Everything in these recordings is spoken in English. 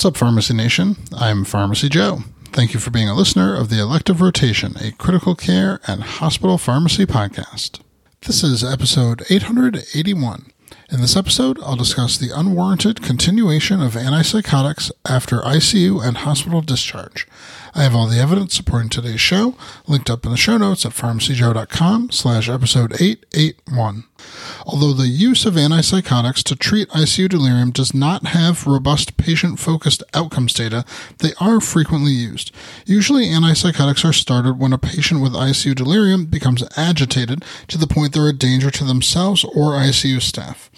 What's up, Pharmacy Nation? I'm Pharmacy Joe. Thank you for being a listener of the Elective Rotation, a critical care and hospital pharmacy podcast. This is episode 881. In this episode, I'll discuss the unwarranted continuation of antipsychotics after ICU and hospital discharge. I have all the evidence supporting today's show linked up in the show notes at pharmacyjoe.com slash episode 881. Although the use of antipsychotics to treat ICU delirium does not have robust patient focused outcomes data, they are frequently used. Usually, antipsychotics are started when a patient with ICU delirium becomes agitated to the point they're a danger to themselves or ICU staff.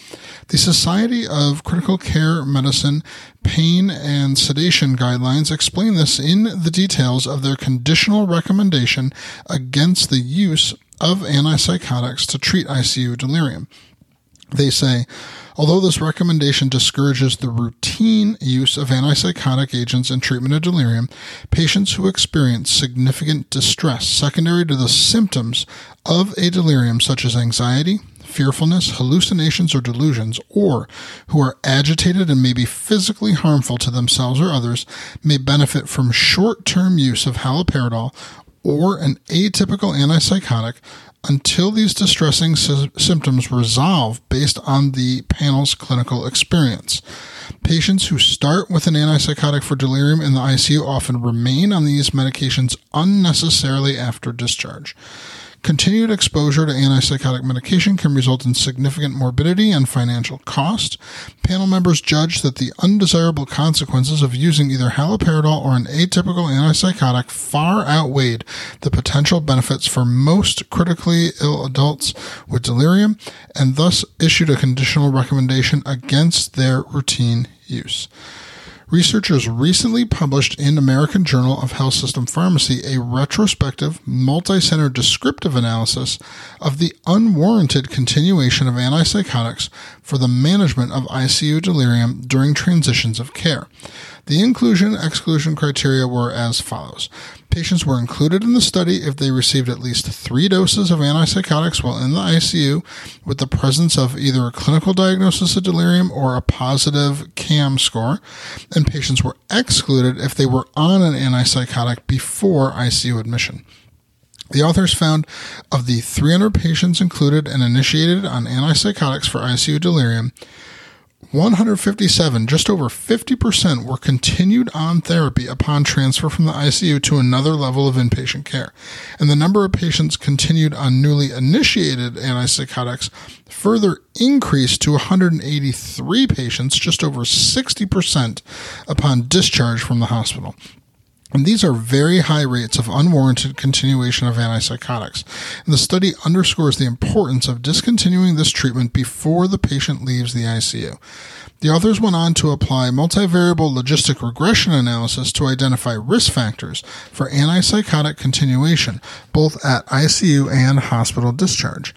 The Society of Critical Care Medicine Pain and Sedation Guidelines explain this in the details of their conditional recommendation against the use of antipsychotics to treat ICU delirium. They say, although this recommendation discourages the routine use of antipsychotic agents in treatment of delirium, patients who experience significant distress secondary to the symptoms of a delirium, such as anxiety, fearfulness, hallucinations, or delusions, or who are agitated and may be physically harmful to themselves or others, may benefit from short term use of haloperidol or an atypical antipsychotic until these distressing sy- symptoms resolve based on the panel's clinical experience. Patients who start with an antipsychotic for delirium in the ICU often remain on these medications unnecessarily after discharge. Continued exposure to antipsychotic medication can result in significant morbidity and financial cost. Panel members judged that the undesirable consequences of using either haloperidol or an atypical antipsychotic far outweighed the potential benefits for most critically ill adults with delirium and thus issued a conditional recommendation against their routine use. Researchers recently published in American Journal of Health System Pharmacy a retrospective, multi-center descriptive analysis of the unwarranted continuation of antipsychotics for the management of ICU delirium during transitions of care. The inclusion exclusion criteria were as follows. Patients were included in the study if they received at least three doses of antipsychotics while in the ICU with the presence of either a clinical diagnosis of delirium or a positive CAM score, and patients were excluded if they were on an antipsychotic before ICU admission. The authors found of the 300 patients included and initiated on antipsychotics for ICU delirium, 157, just over 50%, were continued on therapy upon transfer from the ICU to another level of inpatient care. And the number of patients continued on newly initiated antipsychotics further increased to 183 patients, just over 60% upon discharge from the hospital. And these are very high rates of unwarranted continuation of antipsychotics. And the study underscores the importance of discontinuing this treatment before the patient leaves the ICU. The authors went on to apply multivariable logistic regression analysis to identify risk factors for antipsychotic continuation, both at ICU and hospital discharge.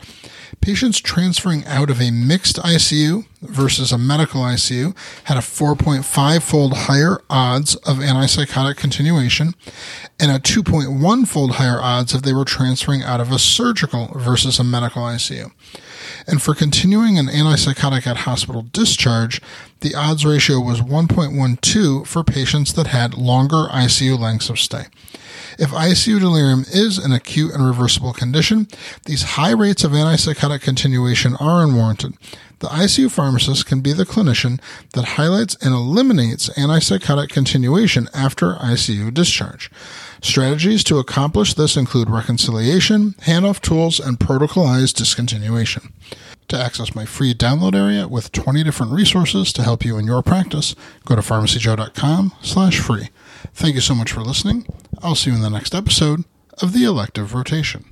Patients transferring out of a mixed ICU versus a medical ICU had a 4.5 fold higher odds of antipsychotic continuation and a 2.1 fold higher odds if they were transferring out of a surgical versus a medical ICU. And for continuing an antipsychotic at hospital discharge, the odds ratio was 1.12 for patients that had longer ICU lengths of stay. If ICU delirium is an acute and reversible condition, these high rates of antipsychotic continuation are unwarranted. The ICU pharmacist can be the clinician that highlights and eliminates antipsychotic continuation after ICU discharge. Strategies to accomplish this include reconciliation, handoff tools, and protocolized discontinuation. To access my free download area with 20 different resources to help you in your practice, go to pharmacyjoe.com slash free. Thank you so much for listening. I'll see you in the next episode of the Elective Rotation.